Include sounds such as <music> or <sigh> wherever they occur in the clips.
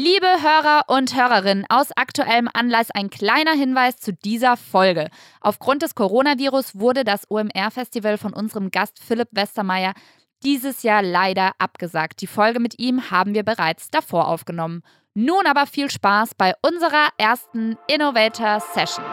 Liebe Hörer und Hörerinnen, aus aktuellem Anlass ein kleiner Hinweis zu dieser Folge. Aufgrund des Coronavirus wurde das OMR-Festival von unserem Gast Philipp Westermeier dieses Jahr leider abgesagt. Die Folge mit ihm haben wir bereits davor aufgenommen. Nun aber viel Spaß bei unserer ersten Innovator Session.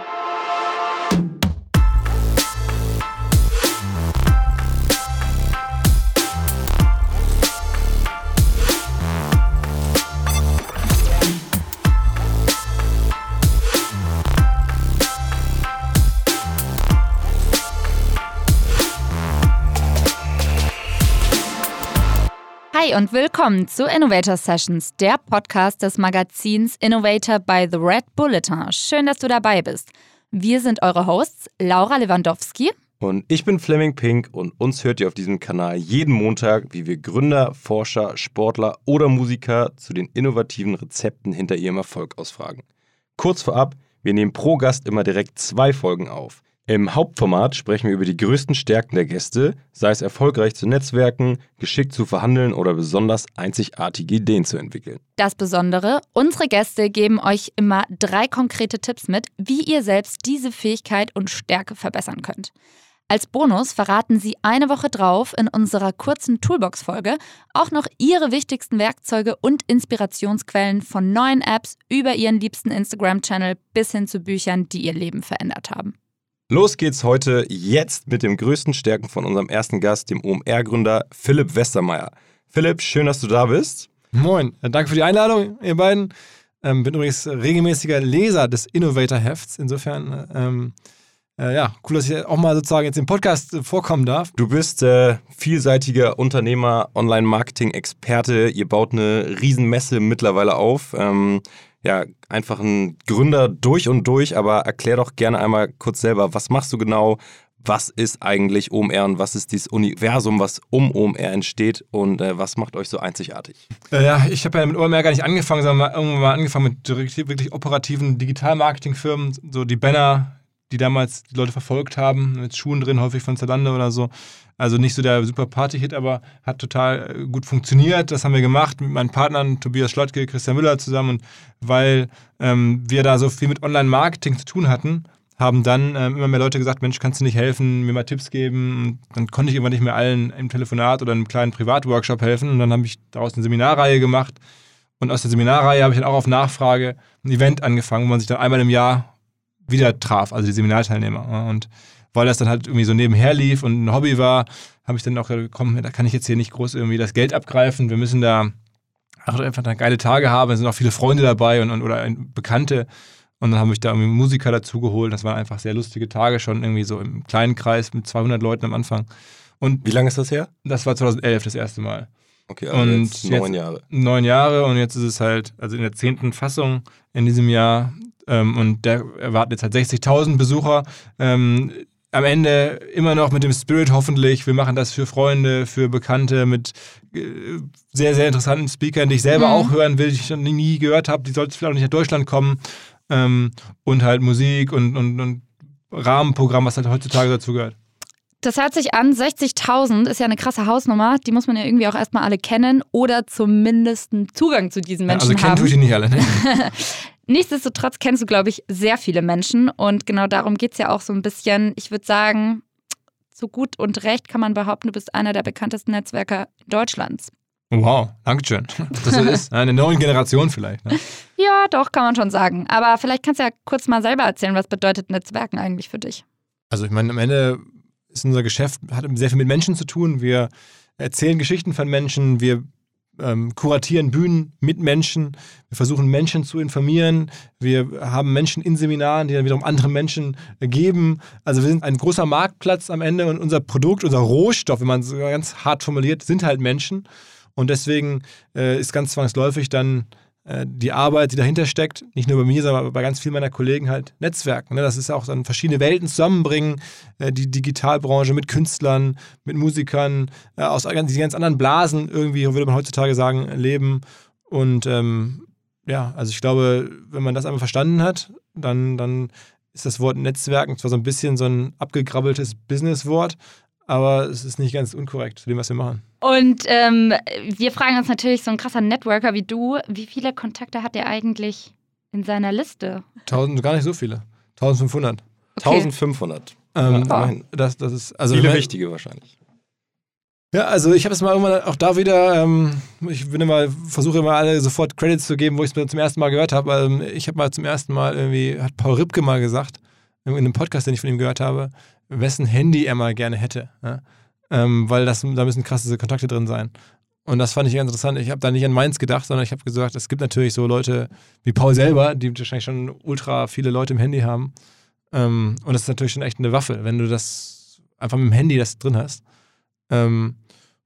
Hi und willkommen zu Innovator Sessions, der Podcast des Magazins Innovator by The Red Bulletin. Schön, dass du dabei bist. Wir sind eure Hosts, Laura Lewandowski. Und ich bin Fleming Pink und uns hört ihr auf diesem Kanal jeden Montag, wie wir Gründer, Forscher, Sportler oder Musiker zu den innovativen Rezepten hinter ihrem Erfolg ausfragen. Kurz vorab, wir nehmen pro Gast immer direkt zwei Folgen auf. Im Hauptformat sprechen wir über die größten Stärken der Gäste, sei es erfolgreich zu netzwerken, geschickt zu verhandeln oder besonders einzigartige Ideen zu entwickeln. Das Besondere, unsere Gäste geben euch immer drei konkrete Tipps mit, wie ihr selbst diese Fähigkeit und Stärke verbessern könnt. Als Bonus verraten sie eine Woche drauf in unserer kurzen Toolbox-Folge auch noch ihre wichtigsten Werkzeuge und Inspirationsquellen von neuen Apps über ihren liebsten Instagram-Channel bis hin zu Büchern, die ihr Leben verändert haben. Los geht's heute jetzt mit dem größten Stärken von unserem ersten Gast, dem OMR-Gründer Philipp Westermeier. Philipp, schön, dass du da bist. Moin, äh, danke für die Einladung, ihr beiden. Ähm, bin übrigens regelmäßiger Leser des Innovator-Hefts. Insofern, ähm, äh, ja, cool, dass ich auch mal sozusagen jetzt im Podcast äh, vorkommen darf. Du bist äh, vielseitiger Unternehmer, Online-Marketing-Experte. Ihr baut eine Riesenmesse mittlerweile auf. Ähm, ja, einfach ein Gründer durch und durch, aber erklär doch gerne einmal kurz selber, was machst du genau? Was ist eigentlich OMR und was ist dieses Universum, was um OMR entsteht und äh, was macht euch so einzigartig? Äh, ja, ich habe ja mit OMR gar nicht angefangen, sondern irgendwann mal angefangen mit wirklich operativen Digital-Marketing-Firmen, so die Banner, die damals die Leute verfolgt haben, mit Schuhen drin, häufig von Zalando oder so. Also nicht so der super Party-Hit, aber hat total äh, gut funktioniert. Das haben wir gemacht mit meinen Partnern Tobias Schlottke, Christian Müller zusammen. Und weil ähm, wir da so viel mit Online-Marketing zu tun hatten, haben dann ähm, immer mehr Leute gesagt, Mensch, kannst du nicht helfen, mir mal Tipps geben? Und dann konnte ich irgendwann nicht mehr allen im Telefonat oder einem kleinen Privatworkshop helfen. Und dann habe ich daraus eine Seminarreihe gemacht. Und aus der Seminarreihe habe ich dann auch auf Nachfrage ein Event angefangen, wo man sich dann einmal im Jahr wieder traf, also die Seminarteilnehmer. Und weil das dann halt irgendwie so nebenher lief und ein Hobby war, habe ich dann auch gekommen, da kann ich jetzt hier nicht groß irgendwie das Geld abgreifen. Wir müssen da einfach geile Tage haben. Es sind auch viele Freunde dabei und, und oder Bekannte. Und dann habe ich da irgendwie Musiker dazu geholt. Das waren einfach sehr lustige Tage schon irgendwie so im kleinen Kreis mit 200 Leuten am Anfang. Und Wie lange ist das her? Das war 2011 das erste Mal. Okay, also und jetzt neun Jahre. Neun Jahre und jetzt ist es halt, also in der zehnten Fassung in diesem Jahr. Ähm, und der erwartet jetzt halt 60.000 Besucher. Ähm, am Ende immer noch mit dem Spirit hoffentlich. Wir machen das für Freunde, für Bekannte, mit äh, sehr, sehr interessanten Speakern, die ich selber mhm. auch hören will, die ich noch nie gehört habe. Die sollten vielleicht auch nicht nach Deutschland kommen. Ähm, und halt Musik und, und, und Rahmenprogramm, was halt heutzutage dazu gehört. Das hört sich an, 60.000 ist ja eine krasse Hausnummer. Die muss man ja irgendwie auch erstmal alle kennen oder zumindest einen Zugang zu diesen Menschen ja, also haben. Also kennen tue ich die nicht alle, ne? <laughs> Nichtsdestotrotz kennst du, glaube ich, sehr viele Menschen und genau darum geht es ja auch so ein bisschen. Ich würde sagen, so gut und recht kann man behaupten, du bist einer der bekanntesten Netzwerker Deutschlands. Wow, Dankeschön. Das so ist. Eine neue Generation vielleicht. Ne? <laughs> Ja, doch, kann man schon sagen. Aber vielleicht kannst du ja kurz mal selber erzählen, was bedeutet Netzwerken eigentlich für dich? Also ich meine, am Ende ist unser Geschäft, hat sehr viel mit Menschen zu tun. Wir erzählen Geschichten von Menschen, wir ähm, kuratieren Bühnen mit Menschen, wir versuchen Menschen zu informieren, wir haben Menschen in Seminaren, die dann wiederum andere Menschen äh, geben. Also wir sind ein großer Marktplatz am Ende und unser Produkt, unser Rohstoff, wenn man es ganz hart formuliert, sind halt Menschen. Und deswegen äh, ist ganz zwangsläufig dann die Arbeit, die dahinter steckt, nicht nur bei mir, sondern bei ganz vielen meiner Kollegen halt Netzwerken. Ne? Das ist auch dann verschiedene Welten zusammenbringen, äh, die Digitalbranche mit Künstlern, mit Musikern, äh, aus diesen ganz anderen Blasen irgendwie, würde man heutzutage sagen, leben. Und ähm, ja, also ich glaube, wenn man das einmal verstanden hat, dann, dann ist das Wort Netzwerken zwar so ein bisschen so ein abgegrabbeltes Businesswort, aber es ist nicht ganz unkorrekt zu dem, was wir machen. Und ähm, wir fragen uns natürlich, so ein krasser Networker wie du, wie viele Kontakte hat er eigentlich in seiner Liste? Tausend, gar nicht so viele. 1500. Okay. 1500. Ähm, Wow. das, das ist, also Viele wichtige wahrscheinlich. Ja, also ich habe es mal irgendwann auch da wieder, ähm, ich bin immer, versuche immer alle sofort Credits zu geben, wo ich es zum ersten Mal gehört habe. Ähm, ich habe mal zum ersten Mal irgendwie, hat Paul Ripke mal gesagt, in einem Podcast, den ich von ihm gehört habe, wessen Handy er mal gerne hätte. Ja? Ähm, weil das, da müssen krasse Kontakte drin sein. Und das fand ich ganz interessant. Ich habe da nicht an meins gedacht, sondern ich habe gesagt, es gibt natürlich so Leute wie Paul selber, die wahrscheinlich schon ultra viele Leute im Handy haben. Ähm, und das ist natürlich schon echt eine Waffe, wenn du das einfach mit dem Handy das drin hast. Ähm,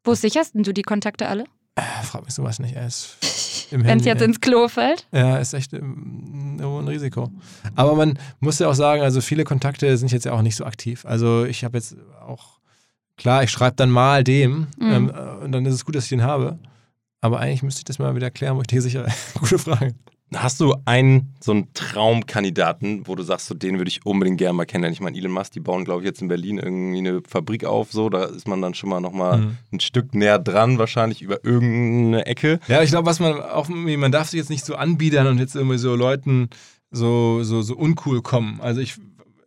Wo sicherst denn du die Kontakte alle? äh, frag mich sowas nicht. Im Wenn es jetzt ins Klo fällt? ja, ist echt ähm, irgendwo ein Risiko. Aber man muss ja auch sagen, also viele Kontakte sind jetzt ja auch nicht so aktiv. Also ich habe jetzt auch, klar, ich schreibe dann mal dem Mhm. ähm, äh, und dann ist es gut, dass ich den habe. Aber eigentlich müsste ich das mal wieder klären, wo ich dir sicher. <laughs> Gute Frage. Hast du einen, so einen Traumkandidaten, wo du sagst, so den würde ich unbedingt gerne mal kennenlernen? Ich meine, Elon Musk, die bauen, glaube ich, jetzt in Berlin irgendwie eine Fabrik auf, so, da ist man dann schon mal nochmal Mhm. ein Stück näher dran, wahrscheinlich über irgendeine Ecke. Ja, ich glaube, was man auch, man darf sich jetzt nicht so anbiedern und jetzt irgendwie so Leuten so, so, so uncool kommen. Also ich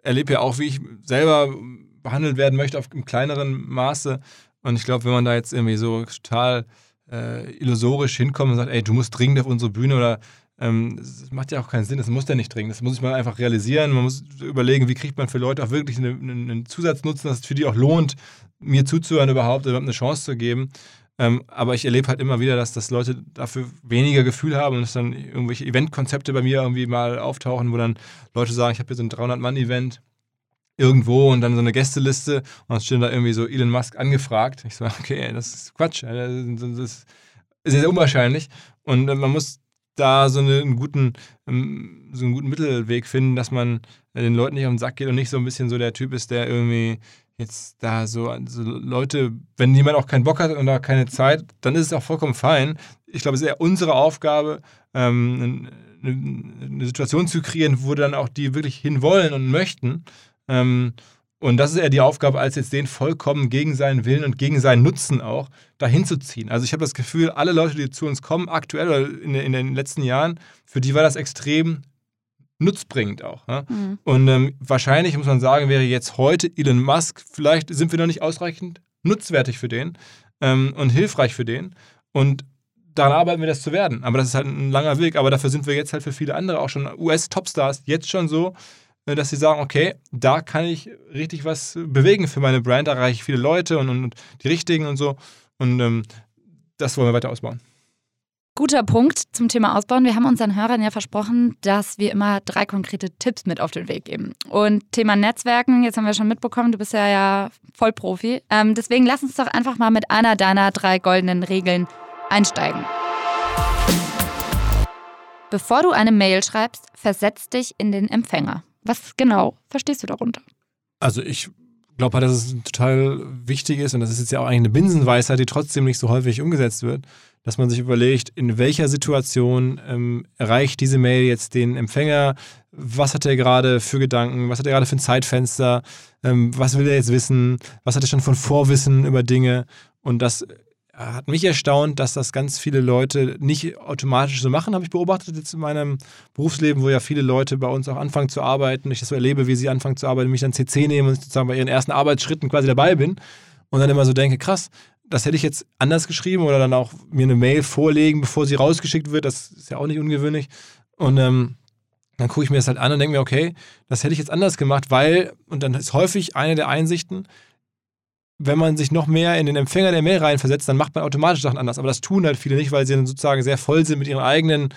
erlebe ja auch, wie ich selber behandelt werden möchte auf im kleineren Maße. Und ich glaube, wenn man da jetzt irgendwie so total äh, illusorisch hinkommt und sagt, ey, du musst dringend auf unsere Bühne oder ähm, das macht ja auch keinen Sinn, das muss ja nicht dringend. Das muss man einfach realisieren. Man muss überlegen, wie kriegt man für Leute auch wirklich einen, einen Zusatznutzen, dass es für die auch lohnt, mir zuzuhören überhaupt, überhaupt eine Chance zu geben. Ähm, aber ich erlebe halt immer wieder, dass, dass Leute dafür weniger Gefühl haben und dass dann irgendwelche Eventkonzepte bei mir irgendwie mal auftauchen, wo dann Leute sagen, ich habe hier so ein 300-Mann-Event irgendwo und dann so eine Gästeliste und dann steht da irgendwie so Elon Musk angefragt. Ich so, okay, das ist Quatsch. Das ist sehr, sehr unwahrscheinlich. Und äh, man muss da so eine- einen guten, ähm, so einen guten Mittelweg finden, dass man äh, den Leuten nicht auf den Sack geht und nicht so ein bisschen so der Typ ist, der irgendwie jetzt da so, so Leute, wenn jemand auch keinen Bock hat und da keine Zeit, dann ist es auch vollkommen fein. Ich glaube, es ist eher unsere Aufgabe, ähm, eine, eine Situation zu kreieren, wo dann auch die wirklich hinwollen und möchten. Ähm, und das ist eher die Aufgabe, als jetzt den vollkommen gegen seinen Willen und gegen seinen Nutzen auch dahin zu ziehen. Also ich habe das Gefühl, alle Leute, die zu uns kommen, aktuell oder in, in den letzten Jahren, für die war das extrem nutzbringend auch. Ja? Mhm. Und ähm, wahrscheinlich muss man sagen, wäre jetzt heute Elon Musk, vielleicht sind wir noch nicht ausreichend nutzwertig für den ähm, und hilfreich für den. Und daran arbeiten wir, das zu werden. Aber das ist halt ein langer Weg. Aber dafür sind wir jetzt halt für viele andere, auch schon US-Topstars, jetzt schon so, dass sie sagen, okay, da kann ich richtig was bewegen für meine Brand, da erreiche ich viele Leute und, und, und die richtigen und so. Und ähm, das wollen wir weiter ausbauen. Guter Punkt zum Thema Ausbauen. Wir haben unseren Hörern ja versprochen, dass wir immer drei konkrete Tipps mit auf den Weg geben. Und Thema Netzwerken, jetzt haben wir schon mitbekommen, du bist ja, ja Vollprofi. Ähm, deswegen lass uns doch einfach mal mit einer deiner drei goldenen Regeln einsteigen. Bevor du eine Mail schreibst, versetz dich in den Empfänger. Was genau verstehst du darunter? Also ich glaube halt, dass es total wichtig ist und das ist jetzt ja auch eigentlich eine Binsenweisheit, die trotzdem nicht so häufig umgesetzt wird, dass man sich überlegt, in welcher Situation ähm, erreicht diese Mail jetzt den Empfänger, was hat er gerade für Gedanken, was hat er gerade für ein Zeitfenster, ähm, was will er jetzt wissen, was hat er schon von Vorwissen über Dinge? Und das hat mich erstaunt, dass das ganz viele Leute nicht automatisch so machen, habe ich beobachtet jetzt in meinem Berufsleben, wo ja viele Leute bei uns auch anfangen zu arbeiten. Ich das so erlebe, wie sie anfangen zu arbeiten, mich dann CC nehmen und sozusagen bei ihren ersten Arbeitsschritten quasi dabei bin und dann immer so denke, krass, das hätte ich jetzt anders geschrieben oder dann auch mir eine Mail vorlegen, bevor sie rausgeschickt wird. Das ist ja auch nicht ungewöhnlich. Und ähm, dann gucke ich mir das halt an und denke mir, okay, das hätte ich jetzt anders gemacht, weil, und dann ist häufig eine der Einsichten, wenn man sich noch mehr in den Empfänger der Mail reinversetzt, dann macht man automatisch Sachen anders. Aber das tun halt viele nicht, weil sie dann sozusagen sehr voll sind mit ihren eigenen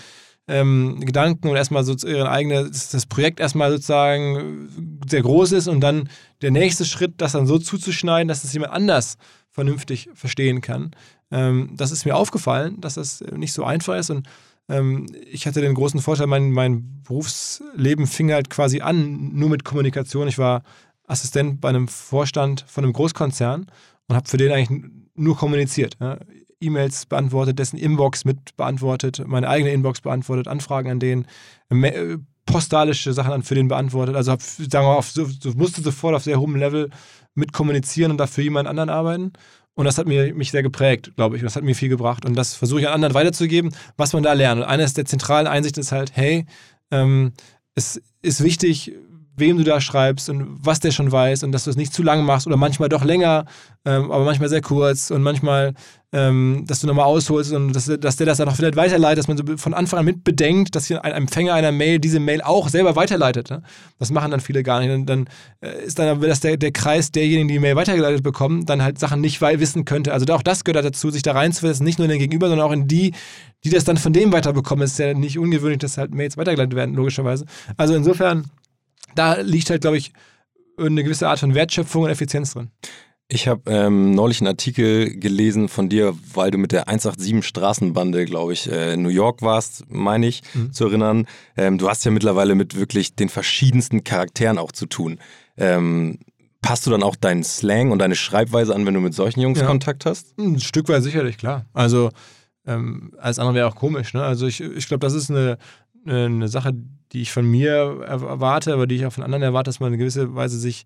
ähm, Gedanken und erstmal so ihren eigenen, das das Projekt erstmal sozusagen sehr groß ist und dann der nächste Schritt, das dann so zuzuschneiden, dass es jemand anders vernünftig verstehen kann. Ähm, das ist mir aufgefallen, dass das nicht so einfach ist und ähm, ich hatte den großen Vorteil, mein, mein Berufsleben fing halt quasi an, nur mit Kommunikation. Ich war Assistent bei einem Vorstand von einem Großkonzern und habe für den eigentlich nur kommuniziert. Ja. E-Mails beantwortet, dessen Inbox mit beantwortet, meine eigene Inbox beantwortet, Anfragen an den, äh, postalische Sachen für den beantwortet. Also hab, sagen wir auf, so, musste sofort auf sehr hohem Level mit kommunizieren und dafür jemand anderen arbeiten. Und das hat mir, mich sehr geprägt, glaube ich. Das hat mir viel gebracht. Und das versuche ich an anderen weiterzugeben, was man da lernt. Und eines der zentralen Einsichten ist halt, hey, ähm, es ist wichtig, wem du da schreibst und was der schon weiß und dass du es nicht zu lang machst oder manchmal doch länger, ähm, aber manchmal sehr kurz und manchmal, ähm, dass du nochmal ausholst und dass, dass der das dann auch vielleicht weiterleitet, dass man so von Anfang an mit bedenkt, dass hier ein Empfänger einer Mail diese Mail auch selber weiterleitet. Ne? Das machen dann viele gar nicht. Und dann äh, ist dann, dass der, der Kreis derjenigen, die die Mail weitergeleitet bekommen, dann halt Sachen nicht wissen könnte. Also auch das gehört dazu, sich da reinzuversetzen, nicht nur in den Gegenüber, sondern auch in die, die das dann von dem weiterbekommen. Es ist ja nicht ungewöhnlich, dass halt Mails weitergeleitet werden, logischerweise. Also insofern da liegt halt, glaube ich, eine gewisse Art von Wertschöpfung und Effizienz drin. Ich habe ähm, neulich einen Artikel gelesen von dir, weil du mit der 187 Straßenbande, glaube ich, äh, in New York warst, meine ich, mhm. zu erinnern. Ähm, du hast ja mittlerweile mit wirklich den verschiedensten Charakteren auch zu tun. Ähm, passt du dann auch deinen Slang und deine Schreibweise an, wenn du mit solchen Jungs ja. Kontakt hast? Ein Stück weit sicherlich, klar. Also ähm, alles andere wäre auch komisch. Ne? Also ich, ich glaube, das ist eine, eine Sache, die ich von mir erwarte, aber die ich auch von anderen erwarte, dass man in gewisser Weise sich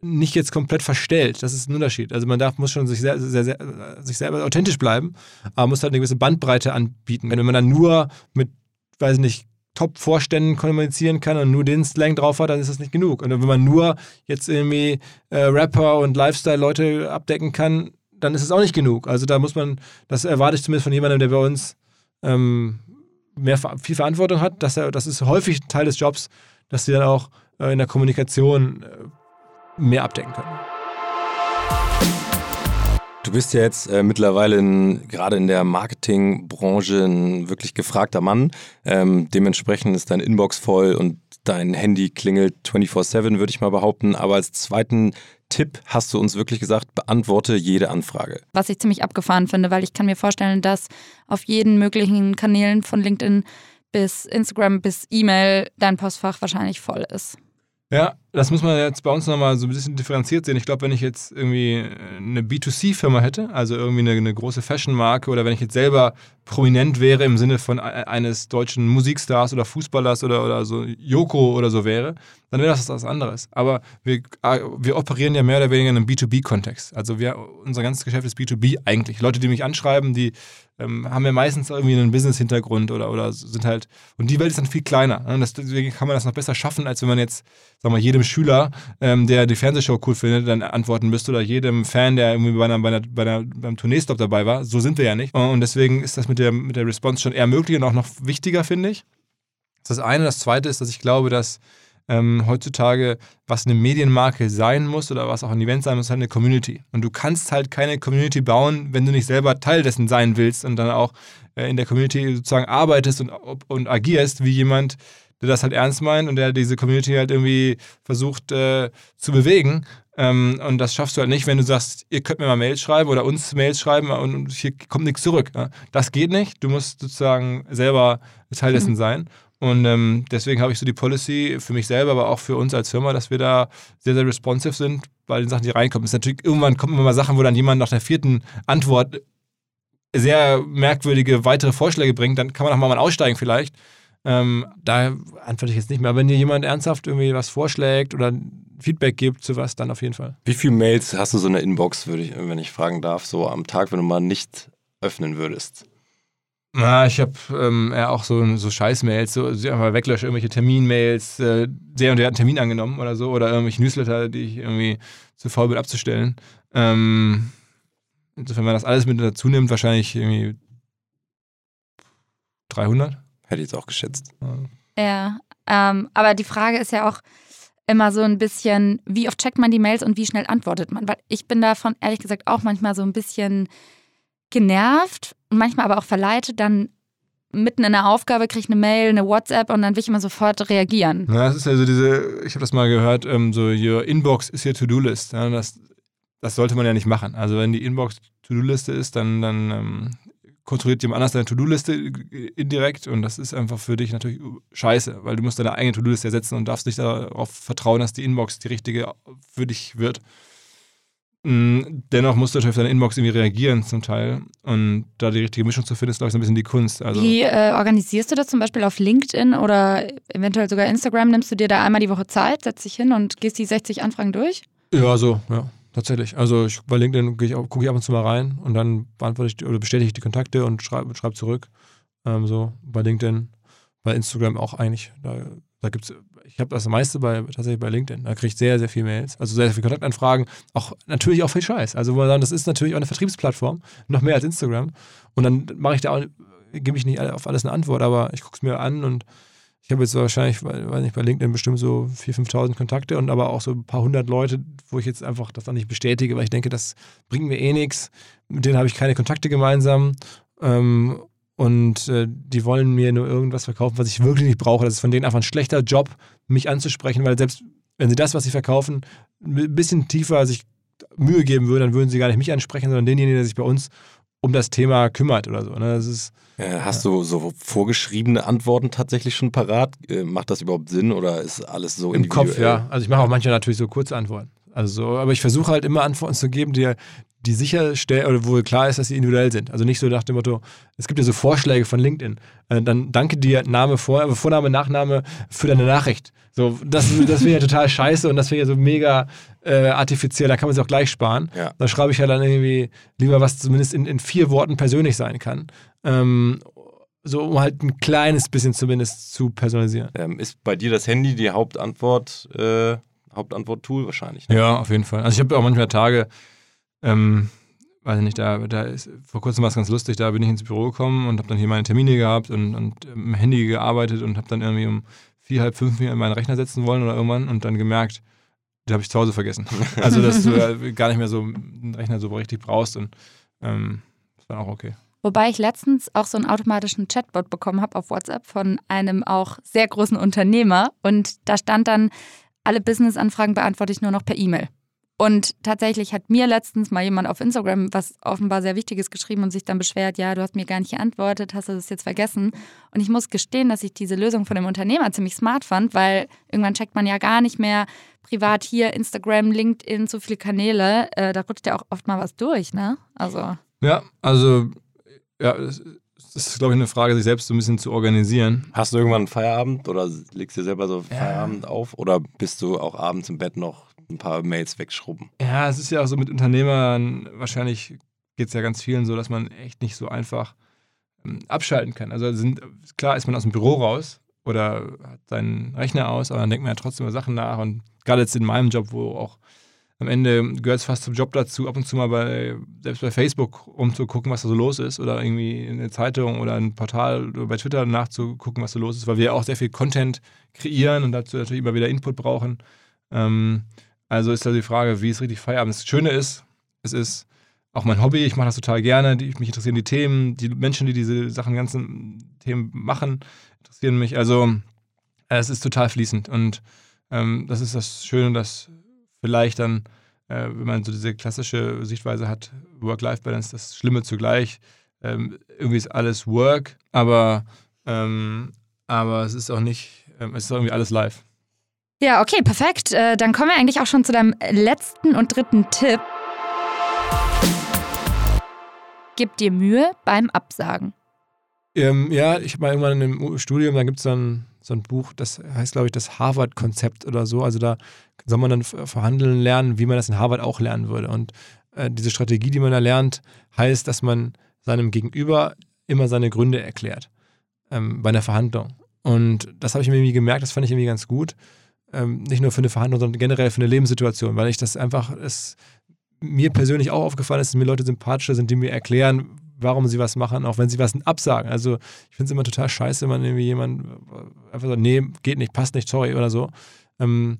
nicht jetzt komplett verstellt. Das ist ein Unterschied. Also man darf, muss schon sich, sehr, sehr, sehr, sich selber authentisch bleiben, aber muss halt eine gewisse Bandbreite anbieten. Wenn man dann nur mit, weiß ich nicht, Top-Vorständen kommunizieren kann und nur den Slang drauf hat, dann ist das nicht genug. Und wenn man nur jetzt irgendwie äh, Rapper und Lifestyle-Leute abdecken kann, dann ist es auch nicht genug. Also da muss man, das erwarte ich zumindest von jemandem, der bei uns ähm, mehr, viel Verantwortung hat, dass er, das ist häufig Teil des Jobs, dass sie dann auch äh, in der Kommunikation äh, mehr abdecken können. Du bist ja jetzt äh, mittlerweile in, gerade in der Marketingbranche ein wirklich gefragter Mann. Ähm, dementsprechend ist dein Inbox voll und dein Handy klingelt 24-7, würde ich mal behaupten. Aber als zweiten Tipp hast du uns wirklich gesagt, beantworte jede Anfrage. Was ich ziemlich abgefahren finde, weil ich kann mir vorstellen, dass auf jeden möglichen Kanälen von LinkedIn bis Instagram bis E-Mail dein Postfach wahrscheinlich voll ist. Ja, das muss man jetzt bei uns nochmal so ein bisschen differenziert sehen. Ich glaube, wenn ich jetzt irgendwie eine B2C-Firma hätte, also irgendwie eine, eine große Fashion-Marke oder wenn ich jetzt selber prominent wäre im Sinne von eines deutschen Musikstars oder Fußballers oder, oder so Joko oder so wäre, dann wäre das was anderes. Aber wir, wir operieren ja mehr oder weniger in einem B2B-Kontext. Also wir, unser ganzes Geschäft ist B2B eigentlich. Leute, die mich anschreiben, die ähm, haben ja meistens irgendwie einen Business-Hintergrund oder, oder sind halt, und die Welt ist dann viel kleiner. Ne? Deswegen kann man das noch besser schaffen, als wenn man jetzt, sagen wir mal, Schüler, ähm, der die Fernsehshow cool findet, dann antworten müsste oder jedem Fan, der irgendwie bei einer, bei einer, bei einer, beim Tourneestop dabei war. So sind wir ja nicht. Und deswegen ist das mit der, mit der Response schon eher möglich und auch noch wichtiger, finde ich. Das ist das eine. Das zweite ist, dass ich glaube, dass ähm, heutzutage, was eine Medienmarke sein muss oder was auch ein Event sein muss, ist halt eine Community. Und du kannst halt keine Community bauen, wenn du nicht selber Teil dessen sein willst und dann auch äh, in der Community sozusagen arbeitest und, und agierst wie jemand, der das halt ernst meint und der diese Community halt irgendwie versucht äh, zu bewegen. Ähm, und das schaffst du halt nicht, wenn du sagst, ihr könnt mir mal Mails schreiben oder uns Mails schreiben und hier kommt nichts zurück. Ne? Das geht nicht. Du musst sozusagen selber Teil dessen mhm. sein. Und ähm, deswegen habe ich so die Policy für mich selber, aber auch für uns als Firma, dass wir da sehr, sehr responsive sind bei den Sachen, die reinkommen. Es ist natürlich, irgendwann kommen immer mal Sachen, wo dann jemand nach der vierten Antwort sehr merkwürdige weitere Vorschläge bringt, dann kann man auch mal aussteigen vielleicht. Ähm, da antworte ich jetzt nicht mehr. Aber wenn dir jemand ernsthaft irgendwie was vorschlägt oder Feedback gibt zu was, dann auf jeden Fall. Wie viele Mails hast du so in der Inbox, würde ich, wenn ich fragen darf, so am Tag, wenn du mal nicht öffnen würdest? Na, ich habe ähm, eher auch so, so Scheiß-Mails, so einfach weglösche, irgendwelche Termin-Mails, äh, der und der hat einen Termin angenommen oder so, oder irgendwelche Newsletter, die ich irgendwie zu faul bin abzustellen. Ähm, insofern, wenn man das alles mit dazu nimmt, wahrscheinlich irgendwie 300. Hätte ich jetzt auch geschätzt. Ja, ähm, aber die Frage ist ja auch immer so ein bisschen, wie oft checkt man die Mails und wie schnell antwortet man? Weil ich bin davon ehrlich gesagt auch manchmal so ein bisschen genervt und manchmal aber auch verleitet, dann mitten in der Aufgabe kriege ich eine Mail, eine WhatsApp und dann will ich immer sofort reagieren. Ja, das ist also diese, ich habe das mal gehört, ähm, so your Inbox ist your To-Do-List. Ja, das, das sollte man ja nicht machen. Also wenn die Inbox To-Do-Liste ist, dann, dann ähm, kontrolliert jemand anders deine To-Do-Liste indirekt und das ist einfach für dich natürlich scheiße, weil du musst deine eigene To-Do-Liste ersetzen und darfst nicht darauf vertrauen, dass die Inbox die richtige für dich wird. Mm, dennoch musst du auf deine Inbox irgendwie reagieren zum Teil. Und da die richtige Mischung zu finden, ist, glaube ich, so ein bisschen die Kunst. Also Wie äh, organisierst du das zum Beispiel auf LinkedIn oder eventuell sogar Instagram? Nimmst du dir da einmal die Woche Zeit, setzt dich hin und gehst die 60 Anfragen durch? Ja, so, ja, tatsächlich. Also ich, bei LinkedIn gucke ich ab und zu mal rein und dann beantworte ich oder bestätige ich die Kontakte und schreibe schreib zurück. Ähm, so bei LinkedIn, bei Instagram auch eigentlich. Da, da gibt es ich habe das meiste bei, tatsächlich bei LinkedIn. Da kriege ich sehr, sehr viele Mails, also sehr, sehr viele Kontaktanfragen. Auch natürlich auch viel Scheiß. Also, wo man sagen, das ist natürlich auch eine Vertriebsplattform, noch mehr als Instagram. Und dann mache ich da auch, gebe ich nicht auf alles eine Antwort, aber ich gucke es mir an und ich habe jetzt wahrscheinlich, weiß nicht, bei LinkedIn bestimmt so 4.000, 5.000 Kontakte und aber auch so ein paar hundert Leute, wo ich jetzt einfach das dann nicht bestätige, weil ich denke, das bringt mir eh nichts. Mit denen habe ich keine Kontakte gemeinsam. Ähm, und äh, die wollen mir nur irgendwas verkaufen, was ich wirklich nicht brauche. Das ist von denen einfach ein schlechter Job, mich anzusprechen, weil selbst wenn sie das, was sie verkaufen, ein bisschen tiefer sich Mühe geben würden, dann würden sie gar nicht mich ansprechen, sondern denjenigen, der sich bei uns um das Thema kümmert oder so. Ne? Das ist, äh, Hast ja. du so vorgeschriebene Antworten tatsächlich schon parat? Äh, macht das überhaupt Sinn oder ist alles so Im Kopf, ja. Also ich mache auch manchmal natürlich so kurze Antworten. Also, aber ich versuche halt immer Antworten zu geben, die, die sicherstellen, oder wo klar ist, dass sie individuell sind. Also nicht so nach dem Motto, es gibt ja so Vorschläge von LinkedIn. Äh, dann danke dir, Name, Vor äh, Vorname, Nachname für deine Nachricht. So, das, das wäre ja total scheiße und das wäre ja so mega äh, artifiziell, da kann man sich auch gleich sparen. Ja. Da schreibe ich ja dann irgendwie lieber, was zumindest in, in vier Worten persönlich sein kann. Ähm, so um halt ein kleines bisschen zumindest zu personalisieren. Ähm, ist bei dir das Handy die Hauptantwort, äh, Hauptantwort-Tool wahrscheinlich? Ne? Ja, auf jeden Fall. Also ich habe auch manchmal Tage, ähm, weiß ich nicht, da, da ist, vor kurzem war es ganz lustig, da bin ich ins Büro gekommen und habe dann hier meine Termine gehabt und, und im Handy gearbeitet und habe dann irgendwie um vier, halb fünf mir in meinen Rechner setzen wollen oder irgendwann und dann gemerkt, den habe ich zu Hause vergessen. <laughs> Also, dass du ja gar nicht mehr so einen Rechner so richtig brauchst und ähm, das war auch okay. Wobei ich letztens auch so einen automatischen Chatbot bekommen habe auf WhatsApp von einem auch sehr großen Unternehmer und da stand dann, alle Business-Anfragen beantworte ich nur noch per E-Mail. Und tatsächlich hat mir letztens mal jemand auf Instagram was offenbar sehr Wichtiges geschrieben und sich dann beschwert, ja, du hast mir gar nicht geantwortet, hast du das jetzt vergessen? Und ich muss gestehen, dass ich diese Lösung von dem Unternehmer ziemlich smart fand, weil irgendwann checkt man ja gar nicht mehr privat hier Instagram, LinkedIn, so viele Kanäle. Äh, da rutscht ja auch oft mal was durch, ne? Also. Ja, also ja, das ist, glaube ich, eine Frage, sich selbst so ein bisschen zu organisieren. Hast du irgendwann einen Feierabend oder legst du dir selber so Feierabend ja. auf oder bist du auch abends im Bett noch ein paar Mails wegschrubben. Ja, es ist ja auch so mit Unternehmern, wahrscheinlich geht es ja ganz vielen so, dass man echt nicht so einfach ähm, abschalten kann. Also sind, klar ist man aus dem Büro raus oder hat seinen Rechner aus, aber dann denkt man ja trotzdem über Sachen nach. Und gerade jetzt in meinem Job, wo auch am Ende gehört es fast zum Job dazu, ab und zu mal bei, selbst bei Facebook umzugucken, was da so los ist oder irgendwie in der Zeitung oder ein Portal oder bei Twitter nachzugucken, was so los ist, weil wir auch sehr viel Content kreieren und dazu natürlich immer wieder Input brauchen. Ähm, also ist da die Frage, wie ist richtig Feierabend? Das Schöne ist, es ist auch mein Hobby, ich mache das total gerne, die, mich interessieren die Themen, die Menschen, die diese Sachen, ganzen Themen machen, interessieren mich. Also es ist total fließend und ähm, das ist das Schöne, dass vielleicht dann, äh, wenn man so diese klassische Sichtweise hat, Work-Life-Balance, das Schlimme zugleich, ähm, irgendwie ist alles Work, aber, ähm, aber es ist auch nicht, ähm, es ist irgendwie alles live. Ja, okay, perfekt. Äh, dann kommen wir eigentlich auch schon zu deinem letzten und dritten Tipp. Gib dir Mühe beim Absagen. Ähm, ja, ich habe mal irgendwann in einem Studium, da gibt es dann so ein Buch, das heißt, glaube ich, das Harvard-Konzept oder so. Also da soll man dann verhandeln lernen, wie man das in Harvard auch lernen würde. Und äh, diese Strategie, die man da lernt, heißt, dass man seinem Gegenüber immer seine Gründe erklärt ähm, bei einer Verhandlung. Und das habe ich mir irgendwie gemerkt, das fand ich irgendwie ganz gut ähm, nicht nur für eine Verhandlung, sondern generell für eine Lebenssituation, weil ich das einfach, es mir persönlich auch aufgefallen ist, dass mir Leute sympathischer sind, die mir erklären, warum sie was machen, auch wenn sie was absagen. Also ich finde es immer total scheiße, wenn irgendwie jemand einfach sagt, nee, geht nicht, passt nicht, sorry oder so. Ähm,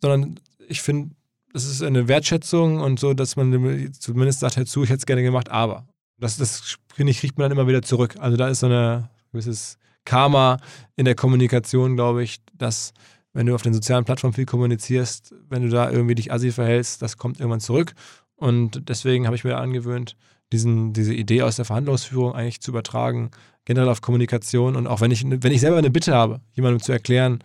sondern ich finde, das ist eine Wertschätzung und so, dass man zumindest sagt, dazu, ich hätte es gerne gemacht, aber. Das, das finde ich, kriegt man dann immer wieder zurück. Also da ist so ein gewisses Karma in der Kommunikation, glaube ich, dass wenn du auf den sozialen Plattformen viel kommunizierst, wenn du da irgendwie dich assi verhältst, das kommt irgendwann zurück. Und deswegen habe ich mir angewöhnt, diesen, diese Idee aus der Verhandlungsführung eigentlich zu übertragen, generell auf Kommunikation. Und auch wenn ich, wenn ich selber eine Bitte habe, jemandem zu erklären,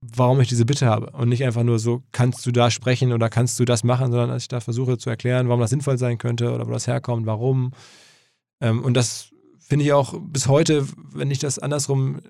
warum ich diese Bitte habe. Und nicht einfach nur so, kannst du da sprechen oder kannst du das machen, sondern dass ich da versuche zu erklären, warum das sinnvoll sein könnte oder wo das herkommt, warum. Ähm, und das finde ich auch bis heute, wenn ich das andersrum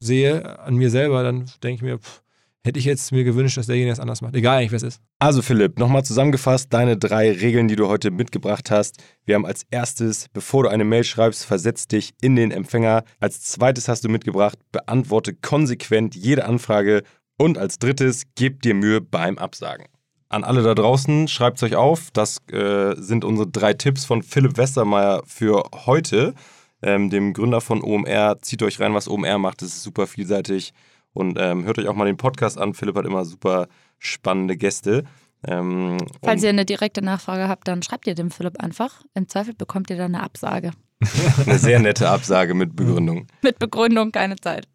sehe an mir selber, dann denke ich mir, pff, hätte ich jetzt mir gewünscht, dass derjenige das anders macht. Egal eigentlich, wer es ist. Also Philipp, nochmal zusammengefasst, deine drei Regeln, die du heute mitgebracht hast. Wir haben als erstes, bevor du eine Mail schreibst, versetz dich in den Empfänger. Als zweites hast du mitgebracht, beantworte konsequent jede Anfrage. Und als drittes, gib dir Mühe beim Absagen. An alle da draußen, schreibt es euch auf. Das äh, sind unsere drei Tipps von Philipp Westermeier für heute, ähm, dem Gründer von OMR. Zieht euch rein, was OMR macht. Das ist super vielseitig. Und ähm, hört euch auch mal den Podcast an. Philipp hat immer super spannende Gäste. Ähm, Falls ihr eine direkte Nachfrage habt, dann schreibt ihr dem Philipp einfach. Im Zweifel bekommt ihr dann eine Absage. <laughs> eine sehr nette Absage mit Begründung. <laughs> mit Begründung, keine Zeit.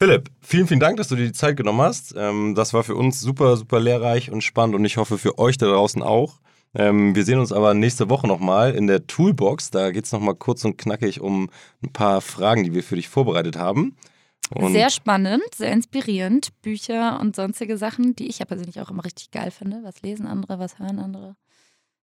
Philipp, vielen, vielen Dank, dass du dir die Zeit genommen hast. Ähm, das war für uns super, super lehrreich und spannend und ich hoffe für euch da draußen auch. Ähm, wir sehen uns aber nächste Woche nochmal in der Toolbox. Da geht es nochmal kurz und knackig um ein paar Fragen, die wir für dich vorbereitet haben. Und sehr spannend, sehr inspirierend. Bücher und sonstige Sachen, die ich ja persönlich auch immer richtig geil finde. Was lesen andere, was hören andere.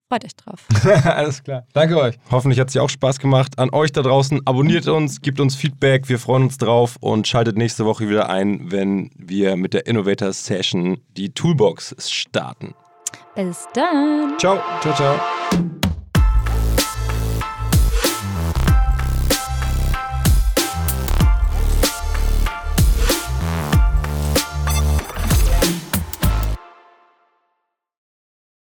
Freut euch drauf. <laughs> Alles klar. Danke euch. Hoffentlich hat es dir auch Spaß gemacht. An euch da draußen, abonniert uns, gebt uns Feedback. Wir freuen uns drauf und schaltet nächste Woche wieder ein, wenn wir mit der Innovator Session die Toolbox starten. Bis dann. Ciao. Ciao, ciao.